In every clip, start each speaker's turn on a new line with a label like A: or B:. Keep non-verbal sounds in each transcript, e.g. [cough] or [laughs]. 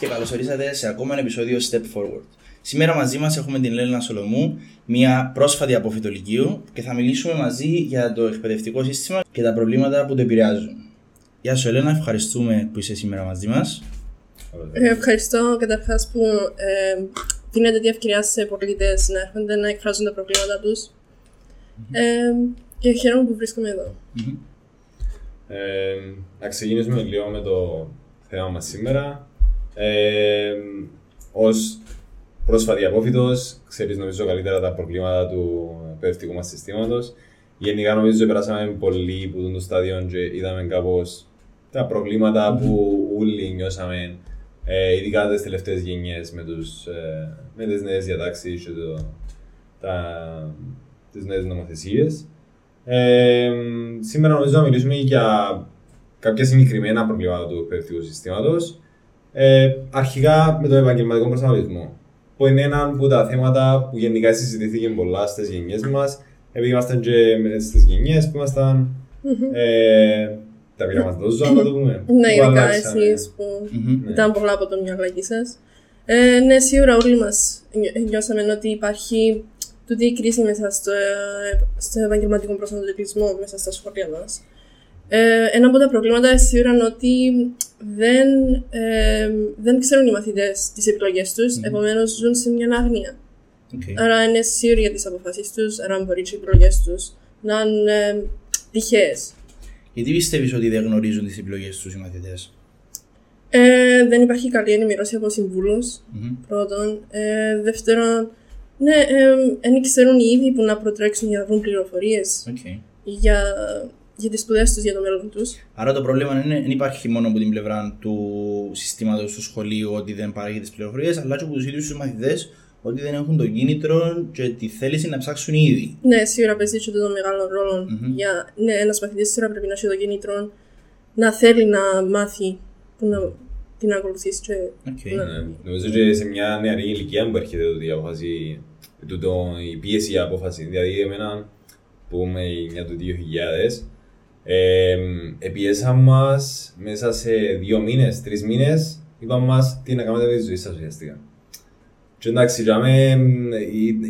A: και καλώ ορίσατε σε ακόμα ένα επεισόδιο Step Forward. Σήμερα μαζί μας έχουμε την Ελένα Σολομού, μια πρόσφατη αποφυτολικίου και θα μιλήσουμε μαζί για το εκπαιδευτικό σύστημα και τα προβλήματα που το επηρεάζουν. Γεια σου Ελένα, ευχαριστούμε που είσαι σήμερα μαζί μας.
B: Ε, ευχαριστώ καταρχάς που ε, δίνετε τη ευκαιρία σε πολίτες να έρχονται να εκφράζουν τα προβλήματα τους. Ε, και χαίρομαι που βρίσκομαι εδώ.
C: Ε, να ξεκινήσουμε λίγο με το θέμα μας σήμερα. Ε, ως πρόσφατη απόφυτος, ξέρεις νομίζω καλύτερα τα προβλήματα του εκπαιδευτικού μας συστήματος. Γενικά νομίζω περάσαμε πολύ που το στάδιο και είδαμε κάπως τα προβληματα που όλοι νιώσαμε, ε, ειδικά τις τελευταίες γενιές με, τους, ε, με τις νέες διατάξεις και το, τα, τις νέες νομοθεσίες. Ε, σήμερα νομίζω να μιλήσουμε για κάποια συγκεκριμένα προβλήματα του εκπαιδευτικού συστήματος. Ε, αρχικά με τον επαγγελματικό προσανατολισμό. Που είναι ένα από τα θέματα που γενικά συζητήθηκε πολλά στις γενιές μας, επειδή ήμασταν και στις γενιές που ήμασταν. Ε, τα πειράματα του ζώα, να το πούμε.
B: Ναι, ειδικά εσείς που
C: Ναι.
B: ήταν πολλά από το μυαλάκι σα. Ε, ναι, σίγουρα όλοι μας νιώσαμε ότι υπάρχει τούτη η κρίση μέσα στο, ε, στο επαγγελματικό προσανατολισμό μέσα στα σχολεία μας. Ε, ένα από τα προβλήματα σίγουρα είναι ότι δεν, ε, δεν ξέρουν οι μαθητές τις επιλογές τους,
A: Μμμ.
B: επομένως ζουν σε μια αγνία.
A: Okay.
B: Άρα είναι σίγουροι για τις αποφάσεις τους, άρα μπορεί και οι επιλογές τους να είναι ε, τυχαίες.
A: Γιατί πιστεύεις ότι δεν γνωρίζουν τις επιλογές τους οι μαθητές;
B: Ε, δεν υπάρχει καλή ενημερώση από συμβούλους. Πρώτον. Ε, δεύτερον, ναι, ε, δεν ξέρουν οι ίδιοι που να προτρέξουν για να βρουν πληροφορίες
A: Okay.
B: για, για τις σπουδές τους, για το μέλλον τους.
A: Άρα το πρόβλημα είναι, δεν υπάρχει μόνο από την πλευρά του συστήματος του σχολείου ότι δεν παράγει τις πληροφορίες, αλλά και από τους ίδιους τους μαθητές ότι δεν έχουν το κίνητρο και τη θέληση να ψάξουν ήδη.
B: Ναι, σίγουρα παίζει και το μεγάλο ρόλο.
A: Μμμ.
B: Για, ναι, ένας μαθητής σίγουρα πρέπει να έχει το κίνητρο να θέλει να μάθει που να την ακολουθήσει. Και,
A: Okay.
B: Ναι.
C: Ναι. Νομίζω και σε μια νεαρή ηλικία που έρχεται τούτη η απόφαση, τούτο, η πίεση για απόφαση. Δηλαδή, εμένα που είμαι για το 2000, ε, επιέσαν μας μέσα σε δύο μήνες, τρεις μήνες, είπαν μας τι να κάνετε με τη ζωή σας ουσιαστικά. Και εντάξει, για μέ,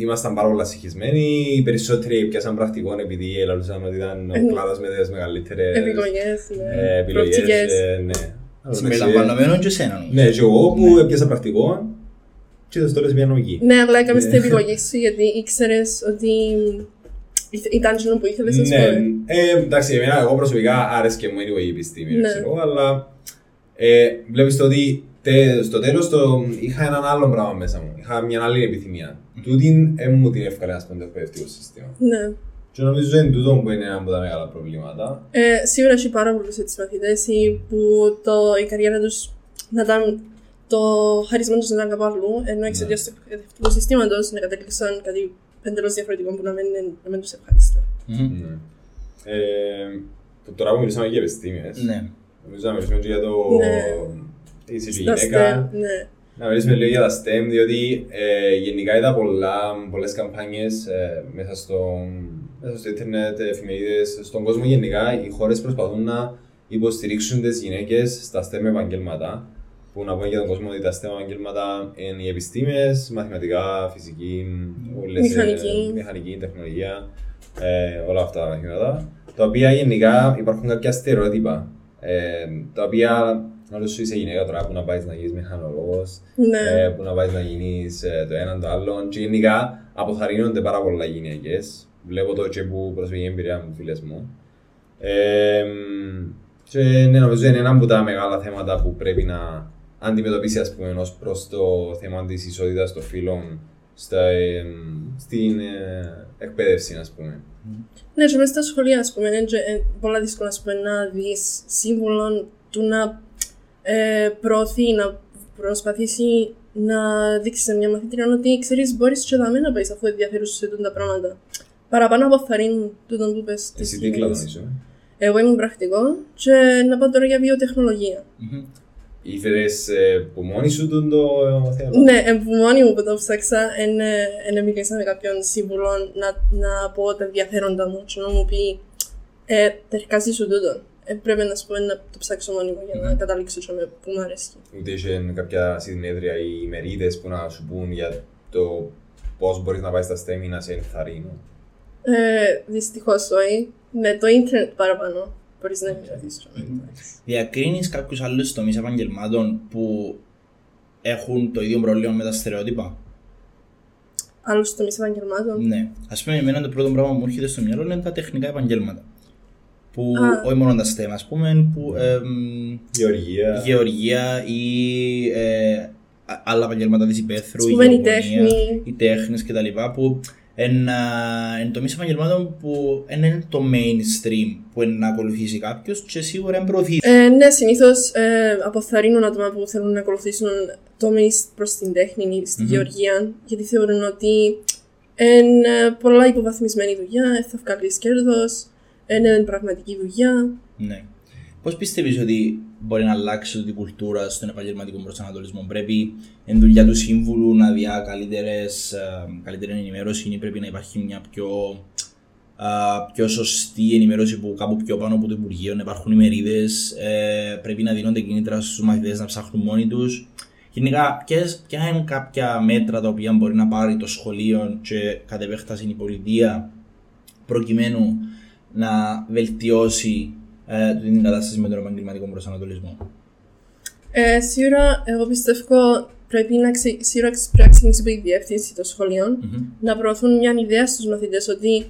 C: ήμασταν πάρα πολλά συγχυσμένοι. Οι περισσότεροι πιάσαν πρακτικών επειδή ελαλούσαν ότι ήταν ο κλάδος με τις μεγαλύτερες
B: Επιλογές, ναι.
C: ε, επιλογές.
B: προοπτικές.
C: ε, ναι.
A: Συμπεριλαμβανομένων και εσένα.
C: Ναι, και εγώ που έπιασα πρακτικό και το τώρα σε νομική.
B: Ναι, αλλά έκαμε
C: Ναι.
B: την επιλογή σου γιατί ήξερες ότι ήθε- ήταν αυτό που ήθελες, α
C: Ναι,
B: πούμε.
C: ε, εντάξει, εμένα εγώ προσωπικά άρεσε και μου anyway η επιστήμη,
B: Ναι.
C: ξέρω, αλλά ε, βλέπεις το ότι τε, στο τέλος το, είχα έναν άλλο πράγμα μέσα μου. Είχα μια άλλη επιθυμία. Τούτη δεν μου την εύκολα να πούμε το εκπαιδευτικό σύστημα.
B: Ναι.
C: Και νομίζω είναι τούτο που είναι ένα από τα μεγάλα προβλήματα.
B: Ε, σίγουρα έχει πάρα πολλούς έτσι μαθητές που το, η καριέρα τους να ήταν το χάρισμα τους να ήταν κάπου αλλού, ενώ εξαιτίας του εκπαιδευτικού συστήματος να κατέκλυσαν κάτι εντελώ διαφορετικό που να μην, να μην τους ευχαριστώ.
A: Μμμ.
C: Ναι. Ε, που τώρα που μιλήσαμε για επιστήμες,
A: Ναι.
C: νομίζω να μιλήσουμε και για το...
B: Ναι.
C: Είσαι και
B: Στα
C: γυναίκα.
B: STEM, ναι.
C: Να μιλήσουμε λίγο για τα STEM, διότι ε, γενικά είδα πολλά, πολλές καμπάνιες ε, μέσα, στο, μέσα στο ίντερνετ, εφημερίδες, στον κόσμο γενικά. Οι χώρες προσπαθούν να υποστηρίξουν τις γυναίκες στα STEM επαγγέλματα. Που να πούμε για τον κόσμο ότι τα STEM επαγγέλματα είναι οι επιστήμες, μαθηματικά, φυσική, όλες,
B: Μηχανική.
C: ε, μηχανική, τεχνολογία, ε, όλα αυτά τα μαθήματα. Τα οποία γενικά υπάρχουν κάποια στερεότυπα. Ε, τα οποία όλο σου είσαι γυναίκα τώρα που να πάεις να γίνεις μηχανολόγος,
B: Ναι.
C: ε, που να πάεις να γίνεις το έναν το άλλο. Και γενικά αποθαρρύνονται πάρα πολλά γυναίκες. Βλέπω το και που προσφυγή εμπειρία μου, φίλες μου. Ε, και ναι, νομίζω είναι ένα από τα μεγάλα θέματα που πρέπει να αντιμετωπίσει, ας πούμε, ως προς το θέμα της ισότητας των φύλων στα, ε, στην ε, εκπαίδευση, ας πούμε.
B: Ναι, και μέσα στα σχολεία, ας πούμε, είναι και, ε, πολλά δύσκολα ας πούμε, να δεις σύμβολο του να ε, προωθεί, να προσπαθήσει να δείξει σε μια μαθήτρια ότι ξέρεις μπορείς και δαμέ να πάεις αφού ενδιαφέρουσαι σε τούτα τα πράγματα. Παραπάνω από αυθαρρύνουν τούτο που πες.
C: Εσύ τι κλάδο είσαι. ε;
B: Εγώ ήμουν πρακτικό και να πάω τώρα για βιοτεχνολογία.
A: Μμμ.
C: Ήθελες ε, που μόνη σου τον το θέμα;
B: Ναι, ε, που μόνη μου που το ψάξα, δεν μίλησα με κάποιον σύμβουλο να, να πω τα ενδιαφέροντα μου και να μου πει ε, τερκάζει σου τούτο. ε, πρέπει να, σου πω, να το ψάξω μόνιμο για να καταλήξω σε με που μου αρέσει.
C: Ούτε είχε κάποια συνέδρια ή ημερίδες που να σου πούν για το πώς μπορείς να πάεις στα STEM ή να σε ενθαρρύνουν;
B: Ε, Δυστυχώς όχι. Με το ίντερνετ παραπάνω μπορεί να μην ρωτήσει.
A: Διακρίνεις κάποιους άλλους τομείς επαγγελμάτων που έχουν το ίδιο πρόβλημα με τα στερεότυπα;
B: Άλλους τομείς επαγγελμάτων;
A: Ναι. Α πούμε, εμένα το πρώτο πράγμα που μου έρχεται στο μυαλό είναι τα τεχνικά επαγγέλματα. Που,
B: Α.
A: όχι μόνο τα STEM, ας πούμε, που εμ,
C: Γεωργία.
A: γεωργία ή ε, α- άλλα επαγγέλματα της υπαίθρου,
B: Ας πούμε, η
A: γεωγονίας,
B: τέχνη.
A: οι τέχνες κτλ. που εν, α, εν τομείς επαγγελμάτων που εν είναι το mainstream που είναι να ακολουθήσει κάποιος και σίγουρα εν προωθήσει.
B: Ε, ναι, συνήθως ε, αποθαρρύνουν άτομα που θέλουν να ακολουθήσουν τομεί προς την τέχνη ή στη
A: Μμμ.
B: γεωργία, γιατί θεωρούν ότι είναι πολλά υποβαθμισμένη δουλειά, ε, θα βγάλεις κέρδος, είναι πραγματική δουλειά.
A: Ναι. Πώς πιστεύεις ότι μπορεί να αλλάξει την κουλτούρα στον επαγγελματικό προσανατολισμό, Πρέπει εν δουλειά του σύμβουλου να διά καλύτερες, ε, καλύτερη ενημέρωση ή πρέπει να υπάρχει μια πιο, α, πιο σωστή ενημέρωση που κάπου πιο πάνω από το Υπουργείο, να υπάρχουν ημερίδε, πρέπει να δίνονται κίνητρα στους μαθητές να ψάχνουν μόνοι τους. Γενικά, ποιες- ποια είναι κάποια μέτρα τα οποία μπορεί να πάρει το σχολείο και κατ' επέκταση η πολιτεία προκειμένου να βελτιώσει ε, την κατάσταση με τον επαγγελματικό προσανατολισμό.
B: Ε, σίγουρα, εγώ πιστεύω πρέπει να, ξε... σίγουρα πρέπει να ξεκινήσει από τη διεύθυνση των σχολείων
A: Μμμ.
B: να προωθούν μια ιδέα στους μαθητές ότι,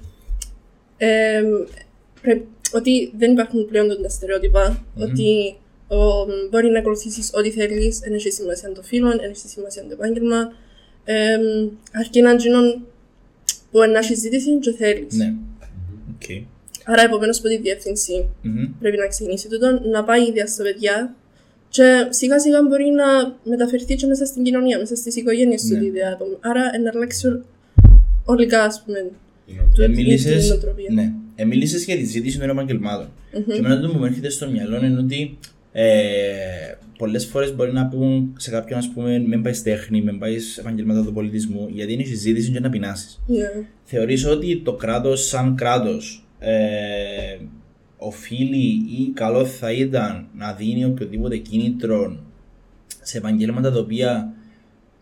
B: ε, πρέ- ότι δεν υπάρχουν πλέον τα στερεότυπα,
A: Μμμ.
B: ότι ο, μπορεί να ακολουθήσεις ό,τι θέλεις, δεν έχει σημασία το φύλο, δεν έχει σημασία το επάγγελμα, ε, αρκεί να γίνουν που να έχεις ζήτηση και θέλεις.
A: Ναι. Οκ.
B: Άρα, επομένως, από τη διεύθυνση
A: Μμμ.
B: πρέπει να ξεκινήσει τούτο, να πάει η ιδέα στα παιδιά και σιγά σιγά μπορεί να μεταφερθεί και μέσα στην κοινωνία, μέσα στις οικογένειες του
A: Ναι.
B: η ιδέα. Άρα να αλλάξει ολ- ολικά, ας πούμε,
C: Είναι
B: το-
A: Ε,
B: την
A: μίλησες-
B: νοοτροπία.
A: ναι. Ε, μίλησες για τη ζήτηση των επαγγελμάτων.
B: Μμμ.
A: Και εμένα το που μου έρχεται στο μυαλό είναι ότι ε, πολλές φορές μπορεί να πούν σε κάποιον, ας πούμε, μην πάεις τέχνη, μην πάεις σε επαγγελμάτα του πολιτισμού, γιατί είναι συζήτηση και να πεινάσεις.
B: Ναι.
A: Θεωρείς ότι το κράτος σαν κράτος ε, οφείλει ή καλός θα ήταν να δίνει οποιοδήποτε κίνητρο σε επαγγέλματα τα οποία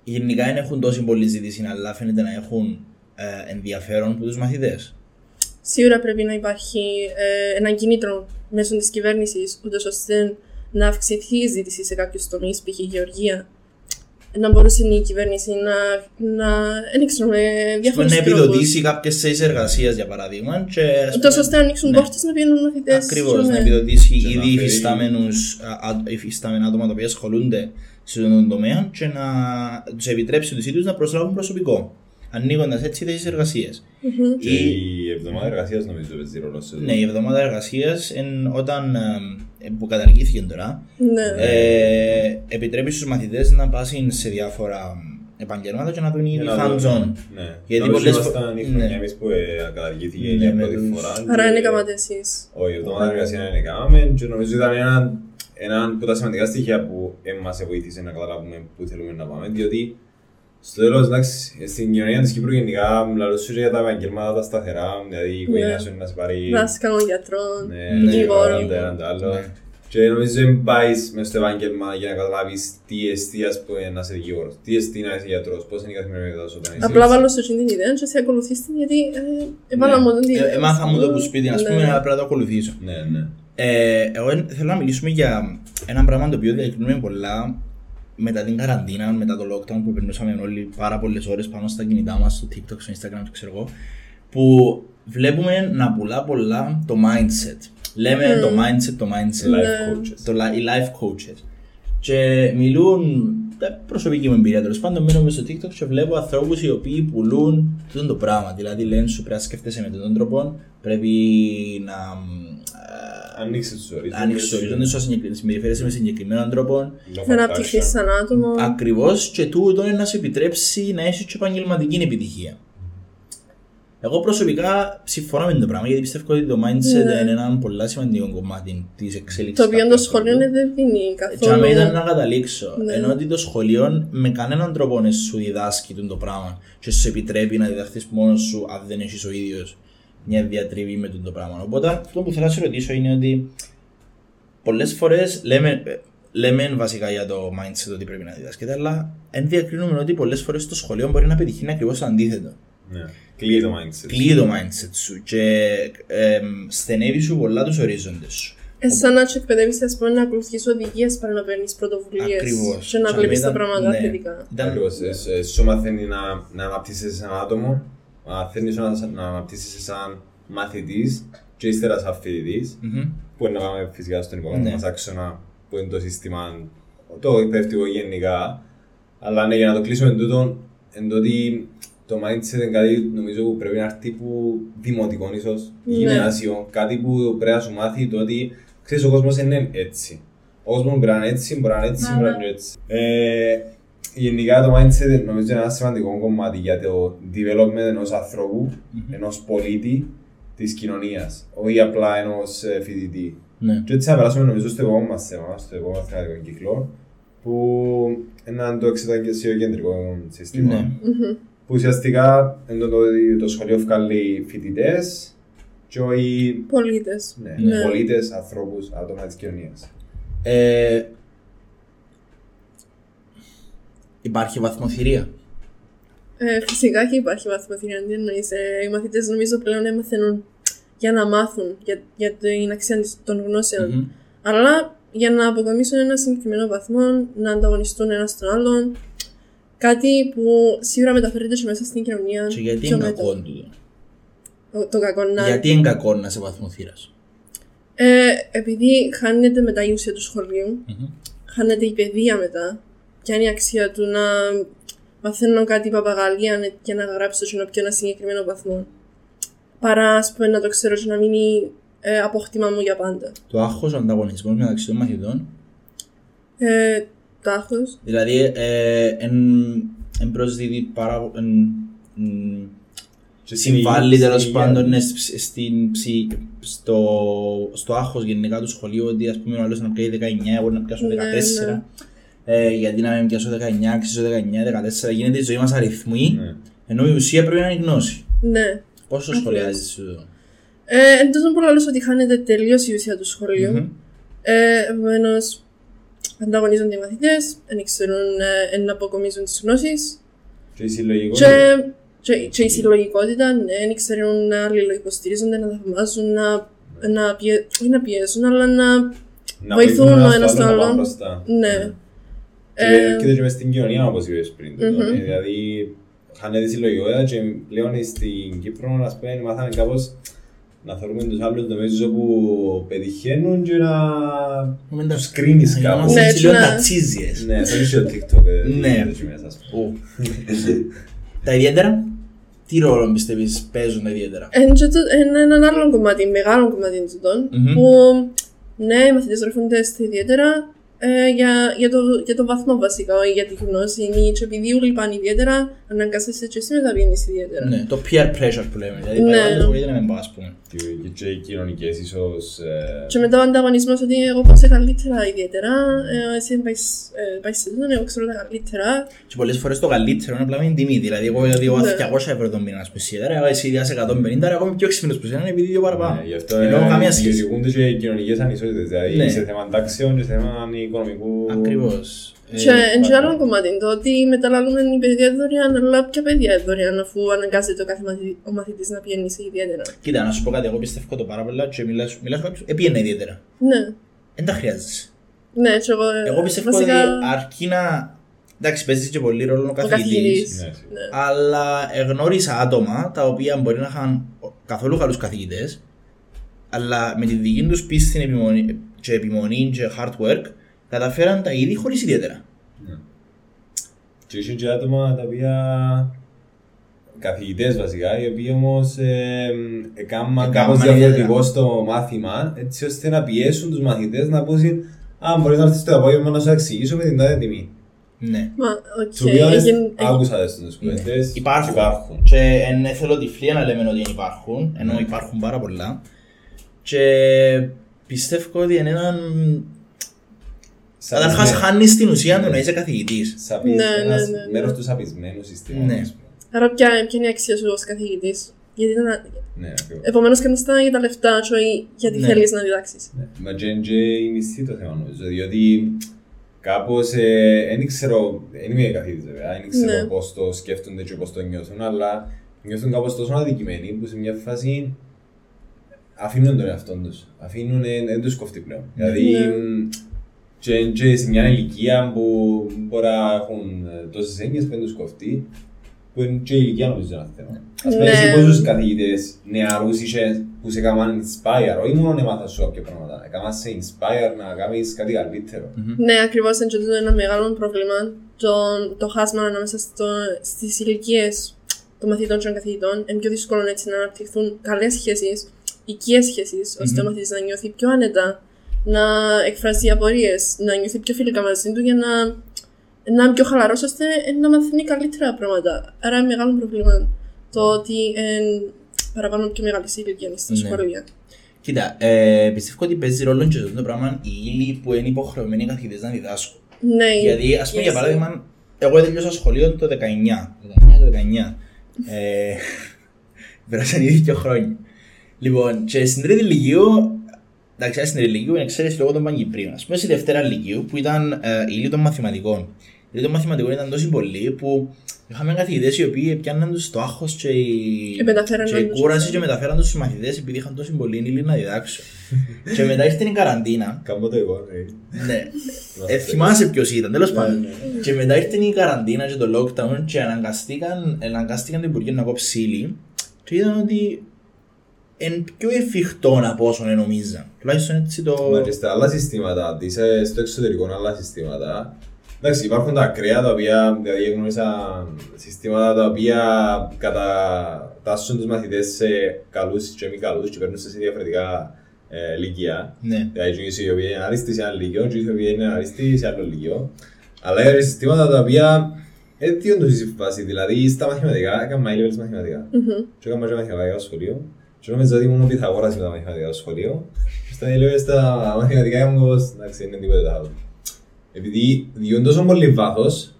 A: γενικά δεν έχουν τόση πολλή ζήτηση αλλά φαίνεται να έχουν ε, ενδιαφέρον από τους μαθητές.
B: Σίγουρα πρέπει να υπάρχει ε, ένα κίνητρο μέσω της κυβέρνησης, ούτως ώστε να αυξηθεί η ζήτηση σε κάποιους τομείς, π.χ. γεωργία. Να μπορούσε η κυβέρνηση να, να δεν ξέρω, με
A: Ας
B: διάφορους
A: πούμε, να επιδοτήσει κάποιες θέσεις εργασίας για παράδειγμα και ας
B: Ούτως
A: πούμε,
B: ώστε να ανοίξουν
A: ναι.
B: πόρτες να πηγαίνουν μαθητές.
A: Ακριβώς, να επιδοτήσει
C: Και να
A: ήδη
C: φέρει-
A: υφιστάμενους, α, α, υφιστάμενα άτομα τα οποία ασχολούνται σε αυτόν τον τομέα και να τους επιτρέψει τους ίδιους να προσλάβουν προσωπικό. Ανοίγοντας έτσι θέσεις εργασίας.
C: Και
A: Ή-
C: η εβδομάδα εργασίας νομίζω παίζει ρόλο σε
A: Ναι, η εβδομάδα εργασίας όταν ε, που καταργήθηκε τώρα,
B: Ναι.
A: ε, επιτρέπει στους μαθητές να πάσουν σε διάφορα επαγγέλματα και να δουν ήδη hands-on.
C: Ναι.
A: Γιατί
C: Νομίζω
A: πολλές
C: ήμασταν η
A: φο-
C: χρονιά
A: ναι.
C: εμείς που ε, καταργήθηκε
A: Ναι,
C: για
A: με
C: πρώτη
A: τους-
C: φορά.
B: Άρα
C: και-
B: είναι καμάτες εσείς.
C: Όχι, η εβδομάδα εργασίας είναι κάναμε και νομίζω ήταν ένα, ένα από τα σημαντικά στοιχεία που ε, μας βοήθησε να καταλάβουμε πού θέλουμε να πάμε. Διότι στο τέλος, εντάξει, στην κοινωνία της Κύπρου γενικά μιλάω σου για τα επαγγέλματα τα σταθερά, δηλαδή η οικογένεια
B: Ναι.
C: σου είναι να σε πάρει
B: Δάσκαλων, γιατρών,
C: ναι, ναι,
B: δικηγόρων.
C: το ένα το άλλο.
A: Ναι.
C: Και νομίζω δεν πάεις μέσα στο επάγγελμα για να καταλάβεις τι εστί ας πούμε να είσαι δικηγόρος, τι εστί να είσαι γιατρός, πώς είναι η καθημερινότητά σου όταν είσαι
B: Απλά
C: έτσι.
B: βάλω στο τσιν την ιδέα και σε ακολουθείς την γιατί ε, έβαλα
C: Ναι.
B: μόνο την ιδέα.
A: Ε, Έμαθα μου το από σπίτι, ας
B: Ναι.
A: πούμε, αλλά πρέπει να το ακολουθήσω.
C: Ναι, ναι.
A: Ε, εγώ εν- θέλω να μιλήσουμε για ένα πράγμα το οποίο διακρίνουμε πολλά μετά την καραντίνα, μετά το lockdown που περνούσαμε όλοι πάρα πολλές ώρες πάνω στα κινητά μας, στο TikTok, στο Instagram, το ξέρω εγώ, που βλέπουμε να πουλά πολλά το mindset. Λέμε
B: Μμμ.
A: το mindset, το mindset.
C: Life
B: Ναι.
C: coaches.
A: το, li- οι life coaches. Και μιλούν, ε, προσωπική μου εμπειρία τέλος πάντων, μένω μες στο TikTok και βλέπω ανθρώπους οι οποίοι πουλούν αυτό το πράγμα. Δηλαδή λένε σου πρέπει να σκέφτεσαι με τον τρόπο, πρέπει να ε,
C: Ανοίξε τους ορίζοντες.
A: ανοίξει τους ορίζοντες σου, να συμπεριφέρεσαι με συγκεκριμένον τρόπο.
C: No
B: Να
C: fat
B: αναπτυχθείς
C: action.
B: σαν άτομο.
A: Ακριβώς και τούτο είναι να σου επιτρέψει να έχεις και επαγγελματική επιτυχία. Εγώ προσωπικά συμφωνώ με το πράγμα γιατί πιστεύω ότι το mindset
B: Ναι.
A: είναι ένα πολύ σημαντικό κομμάτι της εξέλιξης.
B: Το οποίο το σχολείο δεν δίνει
A: Και αν ήταν
B: καθόλου.
A: να καταλήξω.
B: Ναι.
A: Ενώ ότι το σχολείο με κανέναν τρόπο να σου διδάσκει τον το πράγμα και σου επιτρέπει να διδαχθείς μόνος σου αν δεν έχεις ο ίδιος μια διατριβή με τον το πράγμα. Οπότε αυτό που θέλω να σε ρωτήσω είναι ότι πολλές φορές λέμε, ε, λέμε βασικά για το mindset ότι πρέπει να διδασκεται, αλλά δεν διακρίνουμε ότι πολλές φορές το σχολείο μπορεί να πετυχαίνει ακριβώς το αντίθετο.
C: Ναι. Κλείει το mindset.
A: Κλείει το mindset σου και ε, στενεύει σου πολλά τους ορίζοντες σου.
B: Ε, σαν να σου εκπαιδεύεις, ας πούμε, να ακολουθείς οδηγίες παρά να παίρνεις πρωτοβουλίες
A: Ακριβώς.
B: και να
A: Σαν
B: βλέπεις
A: ήταν-
B: τα πράγματα
A: ναι.
B: θετικά.
A: Ήταν-
C: Ακριβώς. Ε, ε, Σου μαθαίνει να, να αναπτύσσεσαι σαν άτομο, μαθαίνεις να, να αναπτύσσεσαι σαν μαθητής και ύστερα σαν φοιτητής,
A: Μμμ.
C: που είναι να πάμε φυσικά στον υπογόνο
A: Ναι.
C: μας άξονα, που είναι το σύστημα, το εκπαιδευτικό γενικά. Αλλά ναι, για να το κλείσουμε τούτο, εν το ότι το mindset είναι κάτι νομίζω που πρέπει να έρθει που δημοτικό ίσως,
B: Ναι.
C: γυμνάσιο, κάτι που πρέπει να σου μάθει το ότι ξέρεις ο κόσμος δεν είναι έτσι. Ο κόσμος μπορεί να είναι έτσι, μπορεί να είναι έτσι,
B: Ναι,
C: μπορεί να
B: ναι.
C: είναι έτσι. Ε, γενικά το mindset νομίζω είναι ένα σημαντικό κομμάτι για το development ενός ανθρώπου, ενός πολίτη της κοινωνίας, όχι απλά ενός ε, φοιτητή.
A: Ναι.
C: Και έτσι θα περάσουμε νομίζω στο επόμενο μας θέμα, στο επόμενο θεματικό κύκλο, που είναι το εξεταγγεσίο κεντρικό σύστημα.
A: Ναι.
C: Που ουσιαστικά είναι το ότι το σχολείο βγάλει φοιτητές και όχι
B: Πολίτες.
C: ναι,
B: Ναι.
C: πολίτες, ανθρώπους, άτομα της κοινωνίας.
A: Ε, υπάρχει βαθμοθυρία.
B: Ε, φυσικά και υπάρχει βαθμοθυρία, τι εννοείς. Ε, οι μαθητές νομίζω πλέον έμαθαίνουν για να μάθουν, για, για την αξία της- των γνώσεων.
A: Μμμ.
B: Αλλά για να αποκομίσουν ένα συγκεκριμένο βαθμό, να ανταγωνιστούν ένας στον άλλον. Κάτι που σίγουρα μεταφέρεται και μέσα στην κοινωνία.
A: Και γιατί
B: πιο
A: είναι
B: μετά.
A: κακό τούτο;
B: Το- Το κακό να.
A: Γιατί είναι κακό να σε βαθμοθύρας;
B: Ε, επειδή χάνεται μετά η ουσία του σχολείου,
A: Μμμ.
B: χάνεται η παιδεία μετά. Ποια είναι η αξία του να μαθαίνω κάτι παπαγαλία για να γράψω και να πιω ένα συγκεκριμένο βαθμό. Παρά, ας πούμε, να το ξέρω και να μείνει ε, απόκτημα μου για πάντα.
A: Το άγχος, ο ανταγωνισμός μεταξύ των μαθητών;
B: Ε, το άγχος.
A: Δηλαδή, ε, εν, εν προσδίδει πάρα εν, εν, συμβάλλει τέλος πάντων ναι, σ- στην ψη, στο, στο άγχος γενικά του σχολείου ότι ας πούμε ο άλλος να πιάσει 19, εγώ να πιάσω
B: Ναι,
A: 14
B: ναι.
A: Ε, γιατί να μην πιάσω 19, ξέρω 19, 14 γίνεται η ζωή μας αριθμοί
C: Ναι.
A: ενώ η ουσία πρέπει να είναι η γνώση.
B: Ναι.
A: Πώς το
B: Ακριβώς.
A: σχολιάζεις αυτό.
B: Ε, εν τούτον που λέω ότι χάνεται τελείως η ουσία του σχολείου.
A: Μμμ.
B: Ε, Επομένως, ανταγωνίζονται οι μαθητές, δεν ξέρουν ε, να αποκομίζουν τις γνώσεις.
C: Και η συλλογικό.
B: Και, και, και η συλλογικότητα, ναι, δεν ξέρουν να αλληλοϊποστηρίζονται, να θαυμάζουν, να, να, πιε, όχι να πιέζουν, αλλά να.
C: να
B: βοηθούν
C: βοηθούν
B: ο ένας
C: τον
B: τον
C: άλλον να
B: άλλον.
C: πάνε μπροστά.
B: Ναι.
C: Και
B: Ε,
C: και και μες στην κοινωνία όπως είπες πριν. τούτο,
B: Μμμ.
C: ε, Δηλαδή χάνεται η συλλογικότητα και πλέον στην Κύπρο ας πούμε μάθαμε κάπως να θεωρούμε τους άλλους νομίζω όπου πετυχαίνουν και να
A: Μην τα-
C: τους κρίνεις
A: να
C: κάπως.
A: είμαστε
B: Ναι,
A: έτσι λίγο
B: να-
A: τατσίζιες.
C: Ναι, θέλεις και το TikTok. ε,
A: Ναι.
C: έτσι μέσα, ας πούμε.
A: Ου. Τα ιδιαίτερα, τι ρόλο πιστεύεις παίζουν τα ιδιαίτερα;
B: Εν και το- Είναι έναν άλλο κομμάτι, μεγάλο κομμάτι τούτων,
A: Μμμ.
B: που ναι, οι μαθητές ρεφούνται στα ιδιαίτερα ε, για, για, το, για το βαθμό βασικά, όχι για τη γνώση. ή Και επειδή όλοι πάνε ιδιαίτερα, αναγκάζεσαι και εσύ μετά βγαίνεις ιδιαίτερα.
A: Ναι, το peer pressure που λέμε. Δηλαδή,
B: Ναι.
A: πάει ο άλλος, εγώ γιατί να μην πάω, ας πούμε.
C: Και- και- Και οι κοινωνικές ίσως... ε,
B: Και μετά ο ανταγωνισμός ότι εγώ πάω σε καλύτερα ιδιαίτερα, ε, εσύ πάεις ε, σε τούτον, εγώ ξέρω τα καλύτερα.
A: Και πολλές φορές το καλύτερο είναι απλά με την τιμή. Δηλαδή, εγώ γιατί εγώ
B: Ναι.
A: 200 ευρώ το μήνα, ας πούμε, σίδερα, εγώ εσύ διάσε 150, άρα εγώ είμαι πιο έξυπνος που σένα επειδή δύο παραπάνω.
C: ναι, Γι' αυτό
A: Ενώ
C: ε,
A: καμία σχέση.
C: δημιουργούνται και οι κοινωνικές ανισότητες. Δηλαδή
A: Ναι.
C: σε θέμα τάξεων και σε θέμα οικονομικού...
A: Ακριβώς. Ε,
B: Και εν και
C: πάρα
B: άλλο κομμάτι, το ότι μεταλλαλούμε η παιδεία δωρεάν, αλλά ποια παιδεία δωρεάν, αφού αναγκάζεται ο κάθε μαθη- ο μαθητής να πηγαίνει σε ιδιαίτερα.
A: Κοίτα, να σου πω κάτι, εγώ πιστεύω το πάρα πολλά και μιλάς μιλάς με κάποιους, επίενε ιδιαίτερα.
B: Ναι,
A: Δεν τα χρειάζεσαι.
B: ναι, και εγώ. ε,
A: Εγώ πιστεύω
B: βασικά,
A: ότι αρκεί να... Εντάξει, παίζεις και πολύ ρόλο ο
B: ο
A: καθηγητής.
B: καθηγητής.
C: Ναι,
B: Ναι.
A: αλλά εγνώρισα άτομα τα οποία μπορεί να είχαν καθόλου καλούς καθηγητές αλλά με τη δική τους πίστη επιμονή, και επιμονή και hard work καταφέραν τα είδη χωρίς ιδιαίτερα.
C: Και είχε και άτομα τα οποία καθηγητές βασικά, οι οποίοι όμως ε, έκαναν
A: Εκάμαν
C: κάπως
A: ιδιαίτερα.
C: διαφορετικό στο μάθημα, έτσι ώστε να πιέσουν τους μαθητές να πούν «Α, μπορείς να έρθεις το απόγευμα να σου εξηγήσω με την τάδε τιμή».
A: Ναι.
B: Μα, οκ,
C: Του οποίου
B: έγινε-
C: άκουσα τις τους κουβέντες.
A: Ναι. Υπάρχουν.
C: Υπάρχουν.
A: Και εθελοτυφλία να λέμε ότι δεν υπάρχουν, ενώ
C: Ναι.
A: υπάρχουν πάρα πολλά. Και πιστεύω ότι είναι έναν... Καταρχάς
C: Σαπισμένο.
A: χάνεις την ουσία του να είσαι καθηγητής.
C: Σαπι-
B: Ναι, ναι,
C: ένας
B: ναι, ναι.
C: μέρος του σαπισμένου συστήματος.
A: Ναι.
C: ας πούμε.
B: Άρα, ποια, ποια είναι η αξία σου ως καθηγητής, Γιατί ήταν...
C: Ναι, ακριβώς.
B: Επομένως, κανεί τα για τα λεφτά, και όχι γιατί
A: Ναι.
B: θέλεις να διδάξεις;
C: Ναι. Μα και είναι και η μισθή το θέμα νομίζω, διότι κάπως, ε, δεν ξέρω, δεν είμαι καθηγητής βέβαια, δεν ξέρω
B: Ναι.
C: πώς το σκέφτονται και πώς το νιώθουν, αλλά νιώθουν κάπως τόσο αδικημένοι που σε μια φάση αφήνουν τον εαυτό τους, αφήνουν, ε, δεν τους κοφτεί πλέον. Δηλαδή,
B: Ναι.
C: μ, και, και σε μια ηλικία που μπορεί να έχουν ε, τόσες έννοιες που δεν τους κοφτεί, που είναι και η ηλικία νομίζω ένα θέμα. Ας πούμε,
B: Ναι.
C: εσύ πόσους καθηγητές νεαρούς είχες που σε έκαναν inspire, όχι μόνο έμαθα σου κάποια πράγματα, έκαναν σε inspire να κάνεις κάτι καλύτερο.
B: Ναι, ακριβώς είναι και τούτο ένα μεγάλο πρόβλημα. Το, το χάσμα ανάμεσα στις ηλικίες των μαθητών και των καθηγητών. Είναι πιο δύσκολο έτσι να αναπτυχθούν καλές σχέσεις, οικίες σχέσεις, ώστε ο μαθητής να νιώθει πιο άνετα, να εκφράζει απορίες, να νιώθει πιο φιλικά μαζί του για να, να είναι πιο χαλαρό ώστε να μαθαίνει καλύτερα πράγματα. Άρα είναι μεγάλο πρόβλημα το ότι είναι παραπάνω πιο μεγάλη η ηλικία στα
A: Ναι.
B: σχολεία.
A: Κοίτα, ε, πιστεύω ότι παίζει ρόλο και αυτό το πράγμα η ύλη που είναι υποχρεωμένοι οι καθηγητές να διδάσκουν.
B: Ναι,
A: Γιατί, ας πούμε, για
B: yes.
A: παράδειγμα, εγώ τελειώσα σχολείο το 19. 19 το 19. Ε, [laughs] πέρασαν ήδη δύο χρόνια. Λοιπόν, και στην τρίτη Λυκείου, εντάξει, στην τρίτη Λυκείου είναι εξαίρεση λόγω των Παγκυπρίων. Α πούμε, στη Δευτέρα Λυκείου που ήταν ε, η ύλη των μαθηματικών. Η ύλη των μαθηματικών ήταν τόσο πολλοί που είχαμε καθηγητές οι οποίοι πιάνναν τους το άγχο και η,
B: Και μεταφέραν
A: και η
B: τους.
A: κούραση και μεταφέραν τους στου μαθητέ επειδή είχαν τόσο πολύ ύλη να διδάξουν. [laughs] και μετά ήρθε η καραντίνα.
C: Κάνω το εγώ, ναι.
A: Ναι. Ε, θυμάσαι ποιος ήταν, τέλος πάντων.
C: ναι.
A: Και μετά ήρθε η καραντίνα και το lockdown και αναγκαστήκαν, αναγκαστήκαν το Υπουργείο να κόψει ύλη και είδαν ότι είναι πιο εφικτό από όσο νομίζαν. Τουλάχιστον έτσι το.
C: Μα και στα άλλα συστήματα, της, ε, στο εξωτερικό άλλα συστήματα, εντάξει, υπάρχουν τα ακραία τα οποία, δηλαδή γνώρισα συστήματα τα οποία κατατάσσουν τους μαθητές σε καλούς και μη καλούς και παίρνουν σε διαφορετικά ε, λύκεια.
A: Ναι.
C: Δηλαδή, οι οποίοι είναι αρίστοι σε ένα λύκειο, και οι οποίοι είναι αρίστοι σε άλλο λύκειο. Αλλά είναι συστήματα τα οποία δεν διόντω η φάση. Δηλαδή, στα μαθηματικά, έκανα high levels μαθηματικά.
B: Μμμ.
C: Και έκανα και μαθηματικά στο σχολείο. Και νόμιζα ότι ήμουν ο Πυθαγόρας με τα μαθηματικά στο σχολείο. Και στα λέω στα μαθηματικά μου πως, εντάξει, είναι τίποτα άλλο. Επειδή διούν τόσο πολύ βάθος,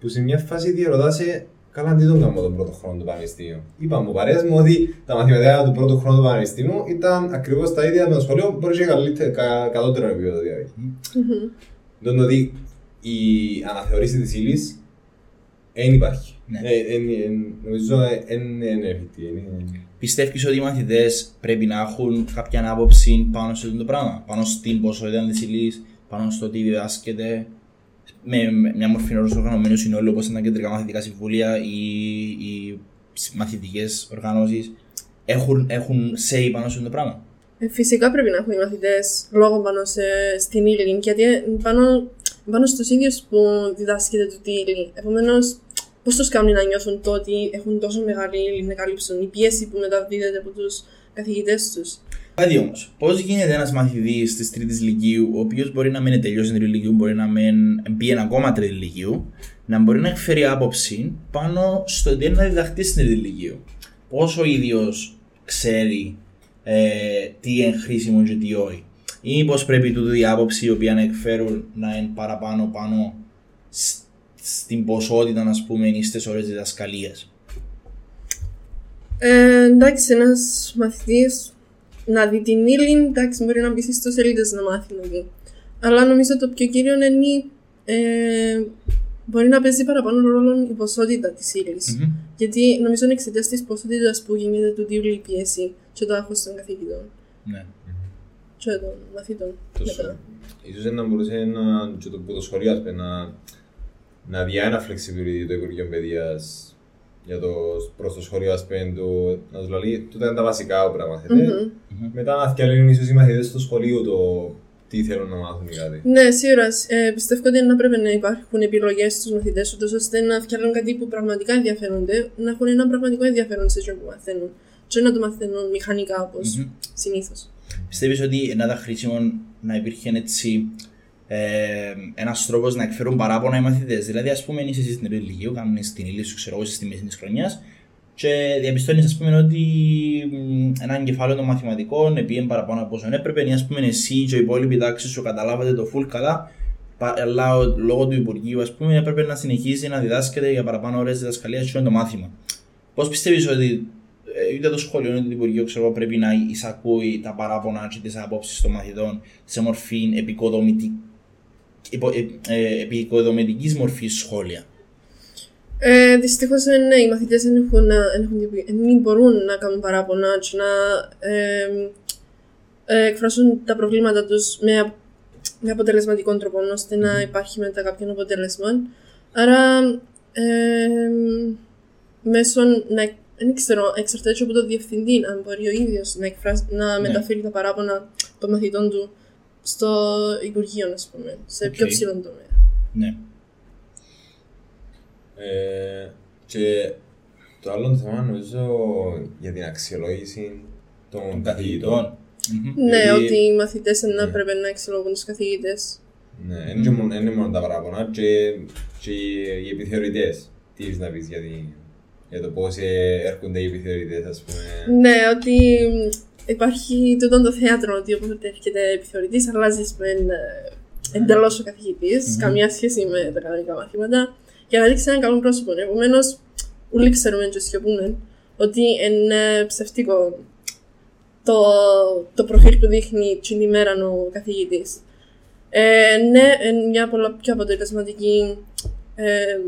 C: που σε μια φάση διαρωτάσαι καλά τι τον κάνω τον πρώτο χρόνο του πανεπιστήμιου. Είπα μου παρέας μου ότι τα μαθηματικά του πρώτου χρόνου του πανεπιστήμιου ήταν ακριβώς τα ίδια με το σχολείο, μπορεί και καλύτερο, κα, κατώτερο επίπεδο δηλαδή.
B: Μμμ.
C: Τον ότι η αναθεωρήση της ύλης δεν υπάρχει.
A: Ναι.
C: Ε, εν- εν- Νομίζω δεν είναι εφικτή. είναι-
A: Πιστεύεις ότι οι μαθητές πρέπει να έχουν κάποια άποψη πάνω σε αυτό το πράγμα, πάνω στην ποσότητα της ύλης, πάνω στο τι διδάσκεται, με, με μια μορφή ενό οργανωμένου συνόλου όπως είναι τα κεντρικά μαθητικά συμβούλια ή οι μαθητικές οργανώσεις. Έχουν, έχουν say πάνω σε αυτό το πράγμα;
B: Ε, Φυσικά πρέπει να έχουν οι μαθητές λόγο πάνω σε, στην ύλη, γιατί ε, πάνω, πάνω στου ίδιου που διδάσκεται του τη ύλη. Επομένως, πώς τους κάνουν να νιώθουν το ότι έχουν τόσο μεγάλη ύλη να καλύψουν, η πίεση που μεταδίδεται από τους καθηγητές τους.
A: Κάτι όμως, πώς γίνεται ένας μαθητής της τρίτης Λυκείου, ο οποίος μπορεί να μένει τελειώσει την τρίτης Λυκείου, μπορεί να μεν μπει ένα ακόμα τρίτης Λυκείου, να μπορεί να εκφέρει άποψη πάνω στο τι είναι να διδαχτεί στην τρίτης Λυκείου. Πόσο ο ίδιος ξέρει ε, τι είναι χρήσιμο και τι όχι. Ή μήπω πρέπει τούτη η άποψη η οποία να εκφέρουν να είναι παραπάνω πάνω σ- στην ποσότητα, α πούμε, ή στι ώρες διδασκαλίας.
B: Ε, εντάξει, ένας μαθητής να δει την ύλη, εντάξει, μπορεί να μπει στις ιστοσελίδες να μάθει να δει. Αλλά νομίζω το πιο κύριο είναι ε, μπορεί να παίζει παραπάνω ρόλο η ποσότητα της ύλης.
A: Μμμ.
B: Γιατί νομίζω είναι εξαιτίας της ποσότητας που γίνεται του τύπου η πίεση και το άγχος των καθηγητών
A: Ναι.
B: και των μαθητών.
C: Τόσο.
B: μετά.
C: Ίσως να μπορούσε να, και το, που το σχολείο ας πούμε, να, να δει ένα flexibility το Υπουργείο Παιδείας για το, προς το σχολείο ας πούμε, του, να τους λέει τούτα είναι τα βασικά που πρέπει να μάθετε.
B: Μμμ.
C: Μετά να φτιάχνουν ίσως οι μαθητές στο σχολείο το τι θέλουν να μάθουν ή κάτι.
B: Ναι, σίγουρα. Ε, πιστεύω ότι να πρέπει να υπάρχουν επιλογές στους μαθητές, ούτως ώστε να φτιάχνουν κάτι που πραγματικά ενδιαφέρονται, να έχουν ένα πραγματικό ενδιαφέρον σε αυτό που μαθαίνουν. Και να το μαθαίνουν μηχανικά όπως
A: Μμμ.
B: συνήθως.
A: Πιστεύεις ότι είναι τα χρήσιμο να υπήρχε έτσι ε, ένας τρόπος να εκφέρουν παράπονα οι μαθητές. Δηλαδή, ας πούμε, είσαι εσύ στην τρίτη ηλικίου, κάνει την ύλη σου, ξέρω εγώ, είσαι στη μέση της χρονιάς και διαπιστώνεις, ας πούμε, ότι μ, ένα κεφάλαιο των μαθηματικών επίεν παραπάνω από όσο έπρεπε, ή ας πούμε, εσύ και οι υπόλοιποι τάξει σου καταλάβατε το full καλά, πα- αλλά ο- λόγω του Υπουργείου, ας πούμε, έπρεπε να συνεχίσει να διδάσκεται για παραπάνω ώρες διδασκαλίας και το μάθημα. Πώς πιστεύεις ότι ε, είτε το σχολείο είτε το Υπουργείο ξέρω, εγώ, πρέπει να εισακούει τα παράπονα και τις απόψεις των μαθητών σε μορφή επικοδομητική, ε, επικοδομητικής μορφής σχόλια.
B: Ε, Δυστυχώς ναι, οι μαθητές δεν, έχουν, δεν, έχουν, δεν μπορούν να κάνουν παράπονα και να ε, ε, εκφράσουν τα προβλήματα τους με, με αποτελεσματικό τρόπο, ώστε να υπάρχει μετά κάποιο αποτέλεσμα. Άρα, ε, μέσω να. Δεν ξέρω, εξαρτάται από το διευθυντή, αν μπορεί ο ίδιος να, εκφράσει, να μεταφέρει τα παράπονα των μαθητών του στο Υπουργείο, α πούμε, σε πιο
A: Οκ.
B: ψηλό τομέα.
A: Ναι.
C: Ε, και το άλλο θέμα νομίζω για την αξιολόγηση των καθηγητών.
A: Μμμ.
B: Ναι,
C: Γιατί-
B: ότι οι μαθητές δεν
C: Ναι.
B: έπρεπε να εξελογούν τους καθηγητές.
C: Ναι, δεν είναι μόνο- δεν είναι μόνο τα παράπονα και, και οι- οι επιθεωρητές. Τι έχεις να πεις για, τη- για το πώς ε, έρχονται οι επιθεωρητές, ας πούμε.
B: Ναι, ότι υπάρχει τούτο το θέατρο ότι όποτε έρχεται επιθεωρητής, αλλάζεις εντελώς ο καθηγητη καμία σχέση με τα κανονικά μαθήματα, για να δείξει έναν καλό πρόσωπο. Επομένως, όλοι ξέρουμε και σιωπούμε ότι είναι ψευτικό το, το προφίλ που δείχνει την ημέρα ο καθηγητής. Ε, ναι, είναι μια πολλά πιο αποτελεσματική. Ε,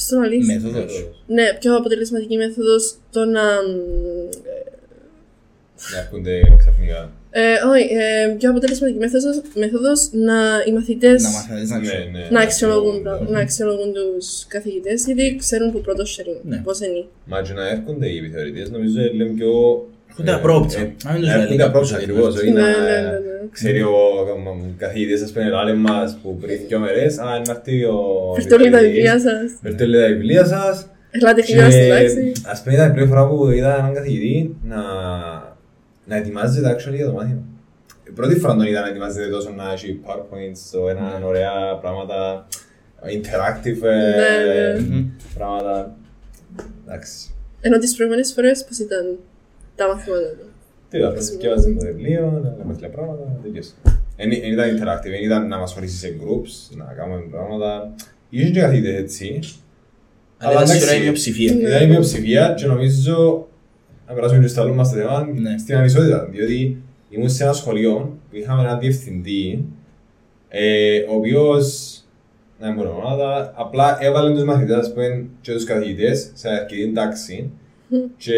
B: πώς το να λύσει.
A: Μέθοδος.
B: Ναι, πιο αποτελεσματική μέθοδος το να...
C: Να έρχονται ξαφνικά.
B: Ε, όχι, ε, πιο αποτελεσματική μέθοδος, μέθοδος να οι μαθητές
A: Να μαθαίνεις να
C: Ναι,
A: ξέρεις.
C: ναι.
B: να αξιολογούν,
C: ναι.
B: να αξιολογούν τους καθηγητές γιατί ξέρουν που πρώτος sharing,
A: Ναι.
B: πώς είναι.
C: Μα και να έρχονται οι επιθεωρητές, νομίζω είναι πιο...
A: Έρχονται
C: ε,
A: απρόπτω.
C: ε,
A: Να μην τους
C: να
A: λέει
C: έρχονται
A: κάποιος
C: απρόπτω
A: ότι
C: ακριβώς,
A: είναι
C: όχι
B: Ναι,
C: να...
B: ναι, ναι, ναι.
C: Ξέρει ο καθηγητής, ας πούμε, λάλε μας που πριν δυο μέρες, α, είναι αυτή ο...
B: Φέρτε όλοι τα
C: επιθεωρητής.
B: βιβλία σας.
C: Φέρτε όλοι τα βιβλία σας.
B: Ελάτε γρήγορα στην τάξη.
C: ας πούμε, ήταν η πρώτη φορά που είδα έναν καθηγητή να, να ετοιμάζεται actually για το μάθημα. Η πρώτη φορά τον είδα να ετοιμάζεται τόσο να έχει powerpoints, το ένα ωραία πράγματα, interactive ε,
B: Ναι, ναι.
A: Μμμ.
C: πράγματα. Εντάξει.
B: Ενώ τις προηγούμενες φορές πώς ήταν; Τα μαθήματα του.
C: Τι είδα, θυκεύαζε το βιβλίο, να λέμε τέτοια πράγματα, τέτοιες. Δεν δεν ήταν interactive, δεν ήταν να μας χωρίσει σε groups, να κάνουμε πράγματα. Είχε και καθηγητές έτσι,
A: Αλλά ήταν
C: εντάξει.
A: σίγουρα η μειοψηφία.
B: Ναι.
C: Ήταν η μειοψηφία και νομίζω να περάσουμε και στο άλλο μας το θέμα
A: Ναι.
C: στην ανισότητα. Διότι ήμουν σε ένα σχολείο που είχαμε έναν διευθυντή ε, ο οποίος να μην πω ονόματα, απλά έβαλε τους μαθητές ας πούμε, και τους καθηγητές σε αρκετή τάξη και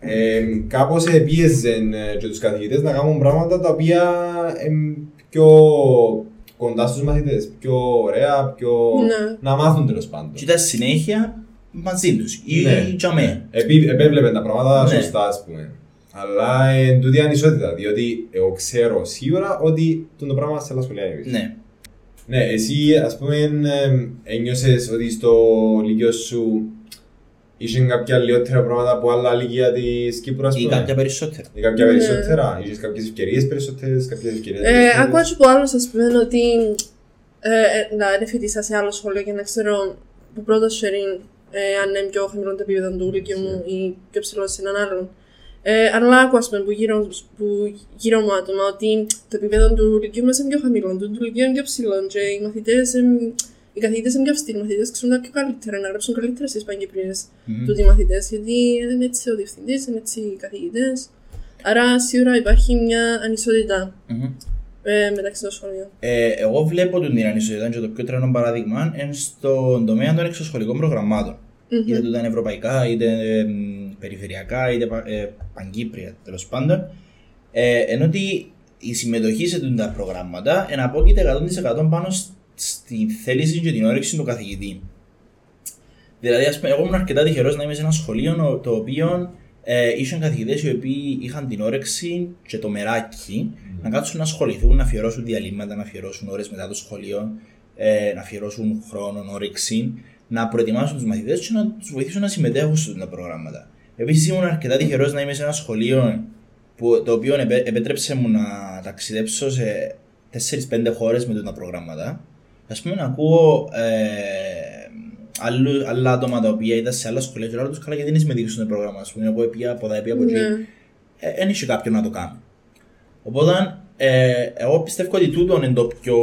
C: ε, κάπως πίεζε ε, και τους καθηγητές να κάνουν πράγματα τα οποία ε, πιο κοντά στους μαθητές, πιο ωραία, πιο...
B: Ναι.
C: να μάθουν τέλος πάντων.
A: Και ήταν συνέχεια μαζί τους. Ή
C: Ναι.
A: για μέ.
C: Επί, επέβλεπε τα πράγματα
A: Ναι.
C: σωστά, ας πούμε. Αλλά εν τούτη ανισότητα, διότι εγώ ξέρω σίγουρα ότι το πράγμα σε άλλα σχολεία είναι.
A: Ναι.
C: Ναι, εσύ ας πούμε εμ, ένιωσες ότι στο λύκειο σου είχε κάποια λιγότερα πράγματα από άλλα λύκεια της Κύπρου, ας
A: Ή
C: πούμε;
A: κάποια περισσότερα.
C: Ή κάποια
B: Ναι.
C: περισσότερα; Είχες κάποιες ευκαιρίες περισσότερες, κάποιες ευκαιρίες
B: Ε,
C: περισσότερες;
B: ακούω και από άλλους ας πούμε ότι ε, ε, να είναι φοιτήσα σε άλλο σχολείο και να ξέρω που πρώτος sharing ε, αν είναι πιο χαμηλό το επίπεδο του λύκειου μου ή πιο ψηλό σε έναν άλλον. Ε, αλλά άκουα ας πούμε, που γύρω, που γύρω μου άτομα ότι το επίπεδο του λυκείου μας είναι πιο χαμηλό, το του λυκείου είναι πιο ψηλό και οι μαθητές, εμ, οι καθηγητές είναι πιο αυστηροί, οι μαθητές ξέρουν τα πιο καλύτερα, να γράψουν καλύτερα στις πανκυπρίες
A: Μμμ.
B: τους οι μαθητές, γιατί είναι έτσι ο διευθυντής, είναι έτσι οι καθηγητές. Άρα σίγουρα υπάρχει μια ανισότητα
A: Μμμ.
B: ε, μεταξύ των σχολείων.
A: Ε, εγώ βλέπω την ανισότητα και το πιο τρένο παράδειγμα είναι στον τομέα των εξωσχολικών προγραμμάτων.
B: Μμμ.
A: Είτε τούτα είναι ευρωπαϊκά, είτε εμ, περιφερειακά, είτε πα- ε, παγκύπρια τέλος πάντων. Ε, ενώ ότι η συμμετοχή σε τούτα τα προγράμματα εναπόκειται 100% πάνω σ- στη θέληση και την όρεξη του καθηγητή. Δηλαδή, ας πούμε, εγώ ήμουν αρκετά τυχερός να είμαι σε ένα σχολείο ο- το οποίο ε, είχε καθηγητές οι οποίοι είχαν την όρεξη και το μεράκι να κάτσουν να ασχοληθούν, να αφιερώσουν διαλύματα, να αφιερώσουν ώρες μετά το σχολείο, ε, να αφιερώσουν χρόνο, όρεξη, να προετοιμάσουν τους μαθητές και να τους βοηθήσουν να συμμετέχουν σε αυτά τα προγράμματα. Επίσης, ήμουν αρκετά τυχερός να είμαι σε ένα σχολείο που, το οποίο επέ- επέτρεψε μου να ταξιδέψω σε 4-5 χώρες με αυτά τα προγράμματα. Α πούμε, να ακούω ε, άλλου, άλλα άτομα τα οποία ήταν σε άλλα σχολεία και λέω τους καλά γιατί δεν συμμετείχαν στο πρόγραμμα. Α πούμε, εγώ πήγα από εδώ, πήγα από εκεί
B: Ναι.
A: δεν είχε κάποιον να το κάνει. Οπότε, ε, εγώ πιστεύω ότι τούτο είναι το πιο,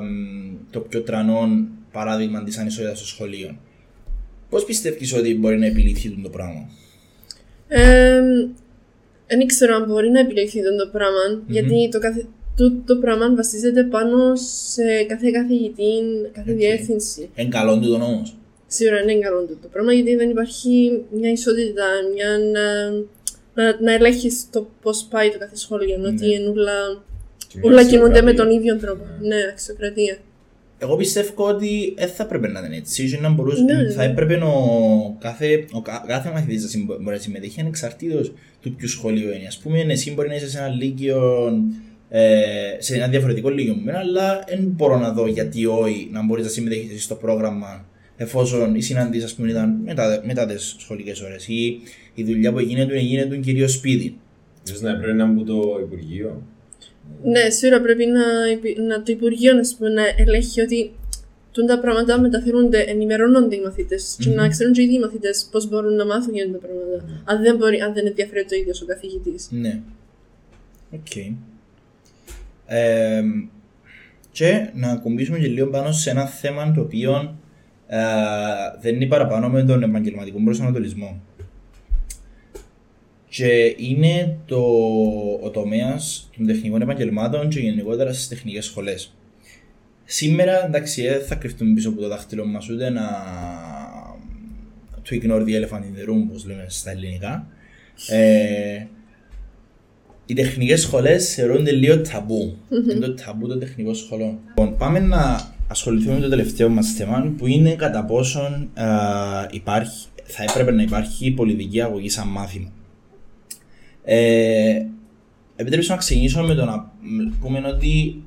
A: εμ, το πιο τρανό παράδειγμα της ανισότητας στο σχολείο. Πώς πιστεύεις ότι μπορεί να επιληθεί το πράγμα;
B: Δεν ήξερα αν μπορεί να επιληθεί το πραγμα γιατί το, καθε... το, το πράγμα βασίζεται πάνω σε κάθε καθηγητή, κάθε
A: Οκ.
B: διεύθυνση.
A: Εν καλό του τον όμως.
B: Σίγουρα είναι καλό το πράγμα γιατί δεν υπάρχει μια ισότητα, μια να, να, να ελέγχεις το πώς πάει το κάθε σχολείο.
A: Ναι.
B: Ότι είναι όλα,
C: Και μια
B: όλα κινούνται με
C: αξιοκρατία.
B: τον ίδιο τρόπο. Ναι, αξιοκρατία.
A: Εγώ πιστεύω ότι δεν θα έπρεπε να είναι έτσι. Και να μπορούσε,
B: Ναι, ναι.
A: θα έπρεπε ο κάθε, ο κα- κάθε μαθητής να συμπο- μπορεί να συμμετέχει ανεξαρτήτως του ποιου σχολείου είναι. Α πούμε, εσύ μπορεί να είσαι σε ένα λύκειο, ε, σε ένα διαφορετικό λύκειο με μένα, αλλά δεν μπορώ να δω γιατί όχι να μπορείς να συμμετέχεις στο πρόγραμμα εφόσον οι συναντήσει, ας πούμε, ήταν μετά, μετά τι σχολικές ώρες ή η δουλειά που γίνεται, γίνεται κυρίως σπίτι.
C: Ίσως να πρέπει να είναι από το Υπουργείο;
B: Ναι, σίγουρα πρέπει να, υπη- να το Υπουργείο ας πούμε, να ελέγχει ότι τούν τα πράγματα μεταφέρονται, ενημερώνονται οι μαθητε και να ξέρουν και οι ίδιοι οι μαθητές πώς μπορούν να μάθουν για τα πράγματα. Αν, δεν μπορεί, αν δεν ενδιαφέρεται το ίδιος ο καθηγητής.
A: Ναι. Οκ. Ε, και να ακουμπήσουμε και λίγο πάνω σε ένα θέμα το οποίο ε, δεν είναι παραπάνω με τον επαγγελματικό προσανατολισμό. Και είναι το, ο τομέας των τεχνικών επαγγελμάτων και γενικότερα στις τεχνικές σχολές. Σήμερα, εντάξει, δεν θα κρυφτούμε πίσω από το δάχτυλο μας ούτε να. to ignore the elephant in the room, όπως λέμε στα ελληνικά. Ε, οι τεχνικές σχολές θεωρούνται λίγο ταμπού. Είναι το ταμπού των τεχνικών σχολών. Λοιπόν, πάμε να ασχοληθούμε με το τελευταίο μας θέμα που είναι κατά πόσον α, υπάρχει, θα έπρεπε να υπάρχει πολιτική αγωγή σαν μάθημα. Ε, επιτρέψτε να ξεκινήσω με το να μ, πούμε ότι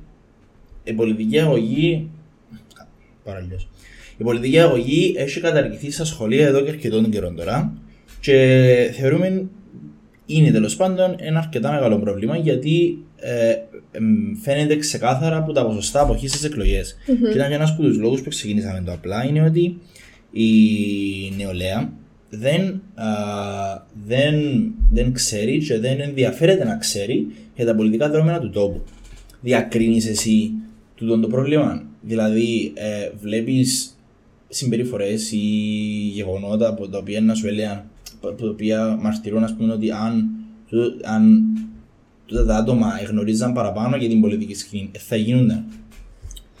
A: η πολιτική αγωγή. Παραλλιώς. Η πολιτική αγωγή έχει καταργηθεί στα σχολεία εδώ και αρκετών καιρών τώρα και θεωρούμε είναι τέλος πάντων ένα αρκετά μεγάλο πρόβλημα γιατί ε, εμ, φαίνεται ξεκάθαρα από τα ποσοστά αποχής στις εκλογές. Και ήταν και ένας από τους λόγους που ξεκινήσαμε το απλά είναι ότι η νεολαία δεν, α, δεν, δεν ξέρει και δεν ενδιαφέρεται να ξέρει για τα πολιτικά δεδομένα του τόπου. Διακρίνεις εσύ τούτο το πρόβλημα; Δηλαδή, ε, βλέπεις συμπεριφορές ή γεγονότα από τα οποία να σου έλεγαν, από τα οποία μαρτυρούν, ας πούμε, ότι αν, τούτο- αν τούτα τα άτομα γνωρίζαν παραπάνω για την πολιτική σκηνή, ε, θα γίνονταν.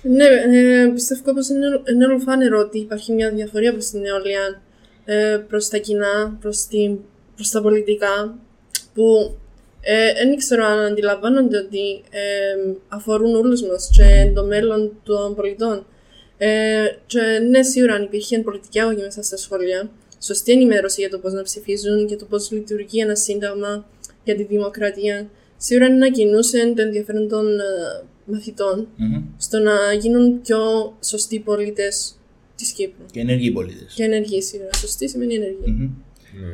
B: Ναι, ε, πιστεύω πως είναι, είναι ολοφάνερο ότι υπάρχει μια διαφορία προς την νεολαία ε, προς τα κοινά, προς, την, προς τα πολιτικά που ε, δεν ξέρω αν αντιλαμβάνονται ότι ε, αφορούν όλους μας και το μέλλον των πολιτών. Ε, και ναι, σίγουρα αν υπήρχε πολιτική αγωγή μέσα στα σχολεία, σωστή ενημέρωση για το πώς να ψηφίζουν, για το πώς λειτουργεί ένα σύνταγμα, για τη δημοκρατία, σίγουρα είναι να κινούσε το ενδιαφέρον των ε, μαθητών
A: Μμμ.
B: στο να γίνουν πιο σωστοί πολίτε τη Κύπρου.
A: Και ενεργοί πολίτε.
B: Και ενεργοί σίγουρα. Σωστή σημαίνει ενεργοί.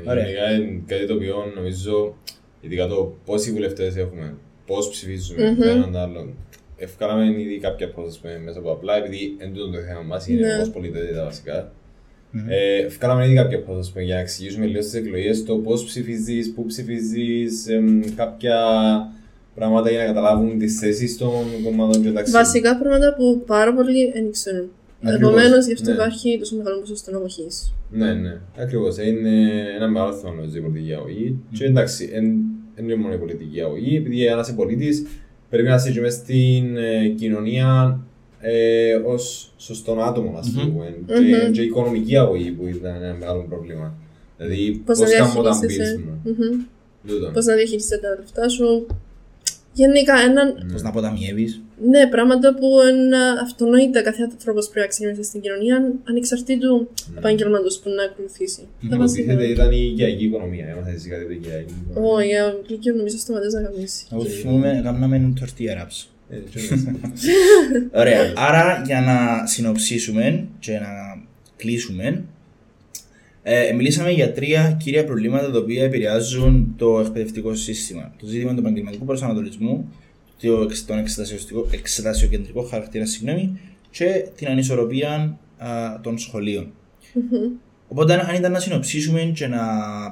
C: Ναι,
A: Ωραία.
C: Γενικά είναι κάτι το οποίο νομίζω, ειδικά το πόσοι βουλευτέ έχουμε, πώ ψηφίζουμε,
B: Μμμ.
C: το έναν το άλλο. Ευκάλαμε ήδη κάποια post πούμε, μέσα από απλά, επειδή εν τούτο το θέμα μα είναι
B: Ναι.
C: ω πολίτες βασικά. Ε, Ευκάλαμε ήδη κάποια post πούμε, για να εξηγήσουμε λίγο στις εκλογές το πώς ψηφίζεις, πού ψηφίζεις, κάποια πράγματα για να καταλάβουν τις θέσεις των κομμάτων και τα ξέρουν.
B: Βασικά πράγματα που πάρα πολλοί δεν ξέρουν.
C: Ακριβώς,
B: Επομένως, γι' αυτό
C: ναι.
B: υπάρχει τόσο μεγάλο ποσοστό αποχή.
C: Ναι, ναι. Ακριβώς. Είναι ένα μεγάλο θέμα νομίζω η πολιτική αγωγή. Και εντάξει, δεν είναι μόνο η πολιτική αγωγή, επειδή ένας πολίτης πρέπει να είσαι και μέσα στην ε, κοινωνία ε, ως σωστό άτομο, ας
A: Μμμ.
C: πούμε.
B: Μμμ.
C: Και, και η οικονομική αγωγή που ήταν ένα μεγάλο πρόβλημα. Δηλαδή,
B: Πώς
C: πώς
B: να
C: κάνω όταν
B: διαχειρίζεσαι.
C: πεις μου. Τούτο.
B: Πώς να διαχειρίζεσαι τα λεφτά σου. Γενικά, έναν,
C: Ναι.
A: Πώς να αποταμιεύεις.
B: ναι, πράγματα που είναι αυτονόητα κάθε άνθρωπος πρέπει να ξέρει μέσα στην κοινωνία, ανεξαρτήτου
C: Ναι.
B: επαγγελματός που να ακολουθήσει. Τα βασικά.
C: Υποτίθεται ήταν η οικιακή οικονομία. Έμαθα εσύ κάτι από την οικιακή οικονομία.
B: Όχι, για Λύκειο νομίζω σταματές να γαμίσει.
A: Εγώ θυμούμαι, κάναμε tortilla wraps.
C: Ε, και μέσα.
A: Ωραία. Άρα για να συνοψίσουμε και να κλείσουμε, ε, μιλήσαμε για τρία κύρια προβλήματα τα οποία επηρεάζουν το εκπαιδευτικό σύστημα. Το ζήτημα του επαγγελματικού προσανατολισμού, το, εξ- τον εξετασιοστικό- εξετασιοκεντρικό χαρακτήρα συγγνώμη, και την ανισορροπία α, των σχολείων. Οπότε, αν ήταν να συνοψίσουμε και να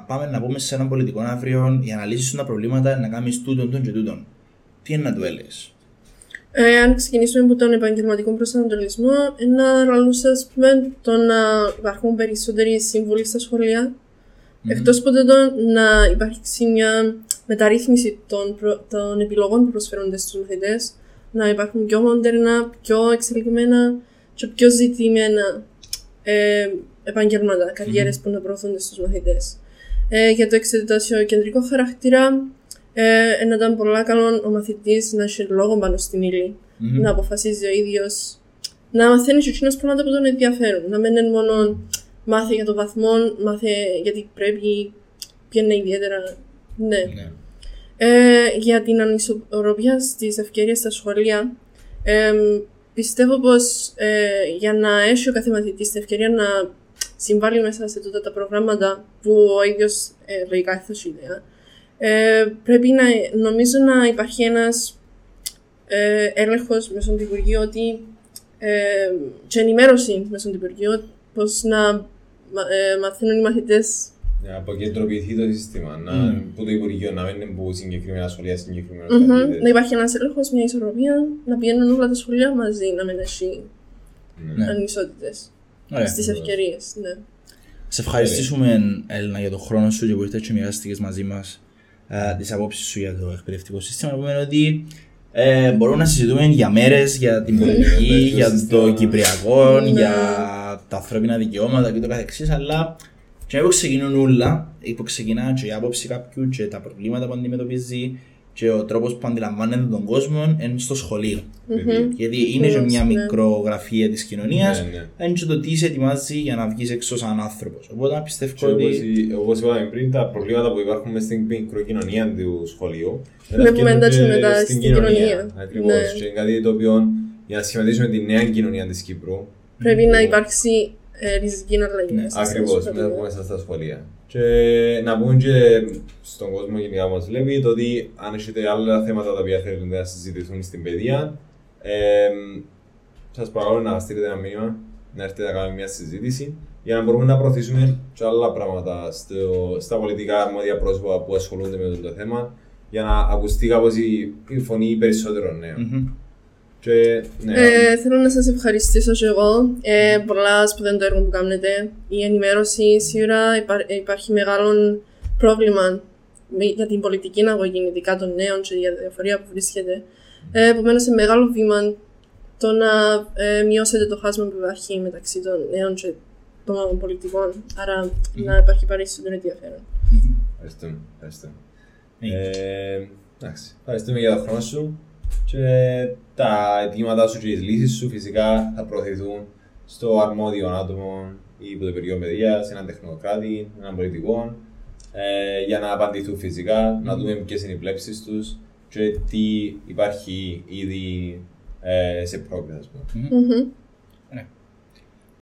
A: πάμε να πούμε σε έναν πολιτικό αύριο για να λύσεις τα προβλήματα, να κάνεις τούτον, τούτον και τούτον, τι είναι να του έλεγες;
B: Ε, αν ξεκινήσουμε από τον επαγγελματικό προσανατολισμό, ένα ρόλο ας πούμε το να υπάρχουν περισσότεροι σύμβουλοι στα σχολεία. Εκτός από το να υπάρξει μια μεταρρύθμιση των, προ- των επιλογών που προσφέρονται στους μαθητές, να υπάρχουν πιο μοντέρνα, πιο εξελιγμένα και πιο ζητημένα ε, επαγγέλματα, καριέρες που να προωθούνται στους μαθητές. Ε, για το εξετασιοκεντρικό χαρακτήρα, ε, να ήταν πολλά καλό ο μαθητής να έχει λόγο πάνω στην ύλη,
A: Μμμ.
B: να αποφασίζει ο ίδιος, να μαθαίνει και εκείνος πράγματα που τον ενδιαφέρουν, να μην είναι μόνο μάθε για το βαθμό, μάθε γιατί πρέπει, ποια είναι ιδιαίτερα, ναι.
A: Ναι.
B: Ε, για την ανισορροπία στις ευκαιρίες στα σχολεία, ε, πιστεύω πως ε, για να έχει ο κάθε μαθητής την ευκαιρία να συμβάλλει μέσα σε τούτα τα προγράμματα που ο ίδιος ε, λογικά έθεσε ιδέα, ε, πρέπει να νομίζω να υπάρχει ένας ε, έλεγχος μέσω του Υπουργείου ότι ε, και ενημέρωση μέσω του Υπουργείου πως να μα- ε, μαθαίνουν οι μαθητές
C: Να αποκεντροποιηθεί το σύστημα. Να,
A: Μμμ.
C: που το Υπουργείο να μην είναι που συγκεκριμένα σχολεία, συγκεκριμένα
B: Μμμ.
C: καθηγητές.
B: Να υπάρχει ένας έλεγχος, μια ισορροπία, να πηγαίνουν όλα τα σχολεία μαζί, να μην έχει
C: Ναι.
B: ανισότητες
A: Ωραία.
B: στις ευκαιρίες. Ναι.
A: Σε ευχαριστήσουμε, Έλληνα, για τον χρόνο σου και που ήρθες και μοιράστηκες μαζί μας ε, τις απόψεις σου για το εκπαιδευτικό σύστημα. Επομένω ότι ε, μπορούμε να συζητούμε για μέρες, για την πολιτική,
C: Ναι, το
A: για το
C: σύστημα.
A: Κυπριακό,
B: Ναι.
A: για τα ανθρώπινα δικαιώματα και το καθεξής, αλλά και να ξεκινούν όλα, που ξεκινά και η άποψη κάποιου και τα προβλήματα που αντιμετωπίζει και ο τρόπος που αντιλαμβάνεται τον κόσμο είναι στο σχολείο.
C: Παιδί.
A: Γιατί είναι και
B: Ακριβώς,
A: μια
B: ναι.
A: μικρογραφία της κοινωνίας,
C: Ναι, ναι.
A: είναι και το τι σε ετοιμάζεις για να βγεις έξω σαν άνθρωπος. Οπότε πιστεύω
C: Και όπως,
A: ότι...
C: η- όπως είπαμε πριν, τα προβλήματα που υπάρχουν μες στην μικροκοινωνία του σχολείου
B: Βλέπουμε
C: μεταφέρονται
B: εντάξει μετά στην κοινωνία.
C: Ακριβώς.
B: Ναι.
C: Και είναι κάτι το οποίο για να σχηματίσουμε τη νέα κοινωνία της Κύπρου
B: Πρέπει να υπάρξει ε, ριζική αλλαγή.
A: Ναι,
B: μέσα στα
C: Ακριβώς,
B: σχολεία.
C: μετά μέσα στα σχολεία. Και να πούμε και στον κόσμο γενικά που μας βλέπει το ότι αν έχετε άλλα θέματα τα οποία θέλετε να συζητηθούν στην παιδεία, ε, σας παρακαλώ να στείλετε ένα μήνυμα, να έρθετε να κάνουμε μια συζήτηση για να μπορούμε να προωθήσουμε και άλλα πράγματα στο, στα πολιτικά αρμόδια πρόσωπα που ασχολούνται με αυτό το θέμα για να ακουστεί κάπως η, η φωνή περισσότερων νέων.
A: Μμμ.
C: Και, ναι,
B: Ε, θέλω να σας ευχαριστήσω και εγώ. Ε, πολλά σπουδαίο το έργο που κάνετε. Η ενημέρωση σίγουρα υπά- υπάρχει μεγάλο πρόβλημα με- για την πολιτική αγωγή, ειδικά των νέων και για τη διαφορία που βρίσκεται. Ε, Επομένως, σε μεγάλο βήμα το να ε, μειώσετε το χάσμα που υπάρχει μεταξύ των νέων και των πολιτικών. Άρα να υπάρχει περισσότερο ενδιαφέρον.
C: ευχαριστούμε. ευχαριστούμε.
A: Ναι.
C: Ε, εντάξει. Ευχαριστούμε για τον χρόνο σου και τα αιτήματά σου και τις λύσεις σου φυσικά θα προωθηθούν στο αρμόδιο άτομο ή υπό το Υπουργείο Παιδείας, έναν τεχνοκράτη, έναν πολιτικό ε, για να απαντηθούν φυσικά, να δούμε ποιες είναι οι πλέψεις τους και τι υπάρχει ήδη ε, σε πρόκληση. ας πούμε.
B: Μμμ.
A: Ωραία.